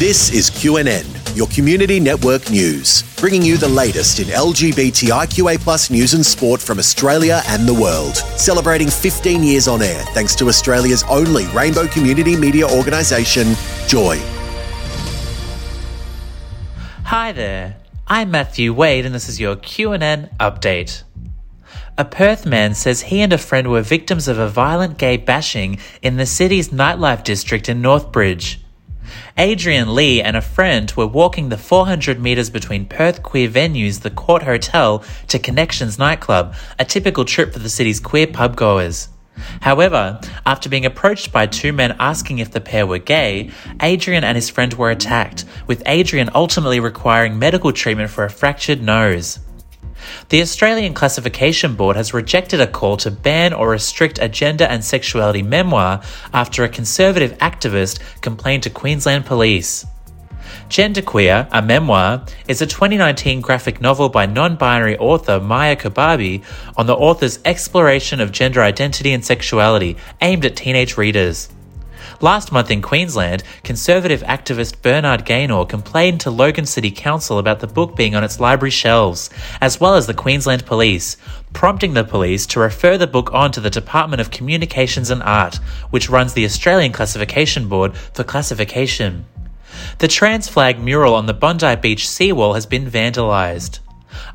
This is QNN, your community network news, bringing you the latest in LGBTIQA plus news and sport from Australia and the world. Celebrating 15 years on air thanks to Australia's only rainbow community media organisation, Joy. Hi there. I'm Matthew Wade and this is your QNN update. A Perth man says he and a friend were victims of a violent gay bashing in the city's nightlife district in Northbridge. Adrian Lee and a friend were walking the 400 metres between Perth queer venues, the Court Hotel, to Connections nightclub, a typical trip for the city's queer pub goers. However, after being approached by two men asking if the pair were gay, Adrian and his friend were attacked, with Adrian ultimately requiring medical treatment for a fractured nose. The Australian Classification Board has rejected a call to ban or restrict a gender and sexuality memoir after a conservative activist complained to Queensland Police. Genderqueer, a memoir, is a 2019 graphic novel by non binary author Maia Kobabe on the author's exploration of gender identity and sexuality aimed at teenage readers. Last month in Queensland, Conservative activist Bernard Gaynor complained to Logan City Council about the book being on its library shelves, as well as the Queensland Police, prompting the police to refer the book on to the Department of Communications and Art, which runs the Australian Classification Board for classification. The trans flag mural on the Bondi Beach seawall has been vandalised.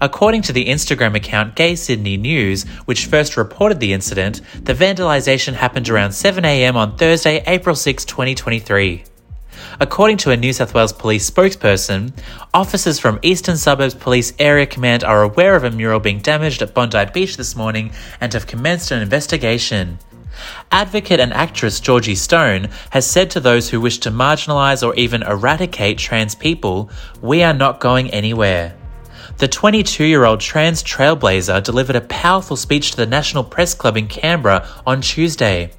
According to the Instagram account Gay Sydney News, which first reported the incident, the vandalisation happened around 7am on Thursday, April 6, 2023. According to a New South Wales police spokesperson, officers from Eastern Suburbs Police Area Command are aware of a mural being damaged at Bondi Beach this morning and have commenced an investigation. Advocate and actress Georgie Stone has said to those who wish to marginalise or even eradicate trans people, We are not going anywhere. The 22 year old trans trailblazer delivered a powerful speech to the National Press Club in Canberra on Tuesday.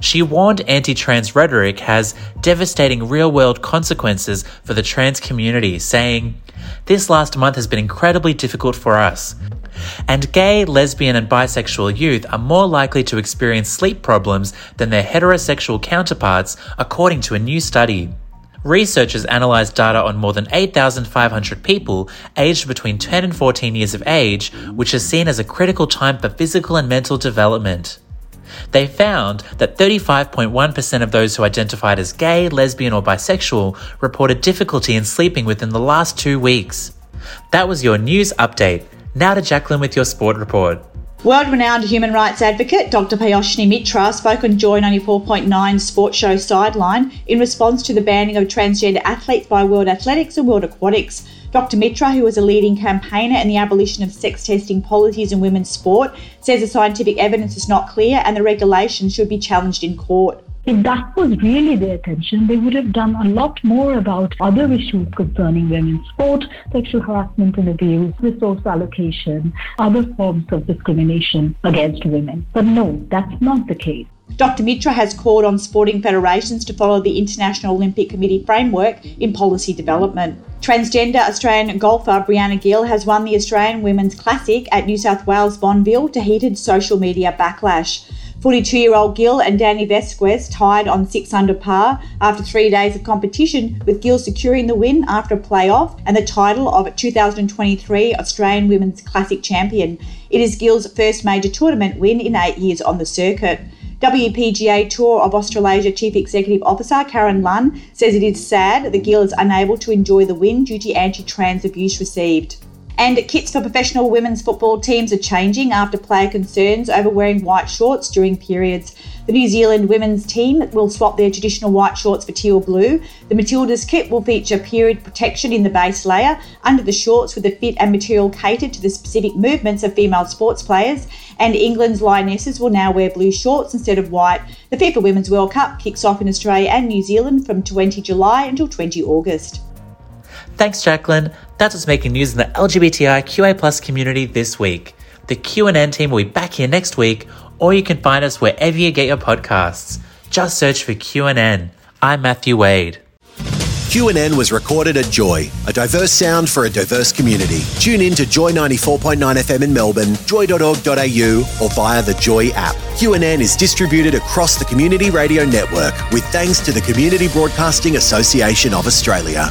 She warned anti trans rhetoric has devastating real world consequences for the trans community, saying, This last month has been incredibly difficult for us. And gay, lesbian, and bisexual youth are more likely to experience sleep problems than their heterosexual counterparts, according to a new study. Researchers analysed data on more than 8,500 people aged between 10 and 14 years of age, which is seen as a critical time for physical and mental development. They found that 35.1% of those who identified as gay, lesbian, or bisexual reported difficulty in sleeping within the last two weeks. That was your news update. Now to Jacqueline with your sport report. World renowned human rights advocate Dr. Payoshni Mitra spoke on Joy 94.9 Sports Show Sideline in response to the banning of transgender athletes by World Athletics and World Aquatics. Dr. Mitra, who was a leading campaigner in the abolition of sex testing policies in women's sport, says the scientific evidence is not clear and the regulation should be challenged in court. If that was really their intention, they would have done a lot more about other issues concerning women's sport, sexual harassment and abuse, resource allocation, other forms of discrimination against women. But no, that's not the case. Dr. Mitra has called on sporting federations to follow the International Olympic Committee framework in policy development. Transgender Australian golfer Breanna Gill has won the Australian Women's Classic at New South Wales Bonville to heated social media backlash. 42 year old Gill and Dani Velasquez tied on 6 under par after three days of competition, with Gill securing the win after a playoff and the title of 2023 Australian Women's Classic Champion. It is Gill's first major tournament win in eight years on the circuit. WPGA Tour of Australasia Chief Executive Officer Karen Lunn says it is sad that Gill is unable to enjoy the win due to anti trans abuse received. And kits for professional women's football teams are changing after player concerns over wearing white shorts during periods. The New Zealand women's team will swap their traditional white shorts for teal blue. The Matildas kit will feature period protection in the base layer under the shorts with the fit and material catered to the specific movements of female sports players. And England's Lionesses will now wear blue shorts instead of white. The FIFA Women's World Cup kicks off in Australia and New Zealand from 20 July until 20 August. Thanks, Jacqueline. That's what's making news in the LGBTIQA plus community this week. The QNN team will be back here next week, or you can find us wherever you get your podcasts. Just search for QNN. I'm Matthew Wade. QNN was recorded at Joy, a diverse sound for a diverse community. Tune in to Joy 94.9 FM in Melbourne, joy.org.au, or via the Joy app. QNN is distributed across the Community Radio Network with thanks to the Community Broadcasting Association of Australia.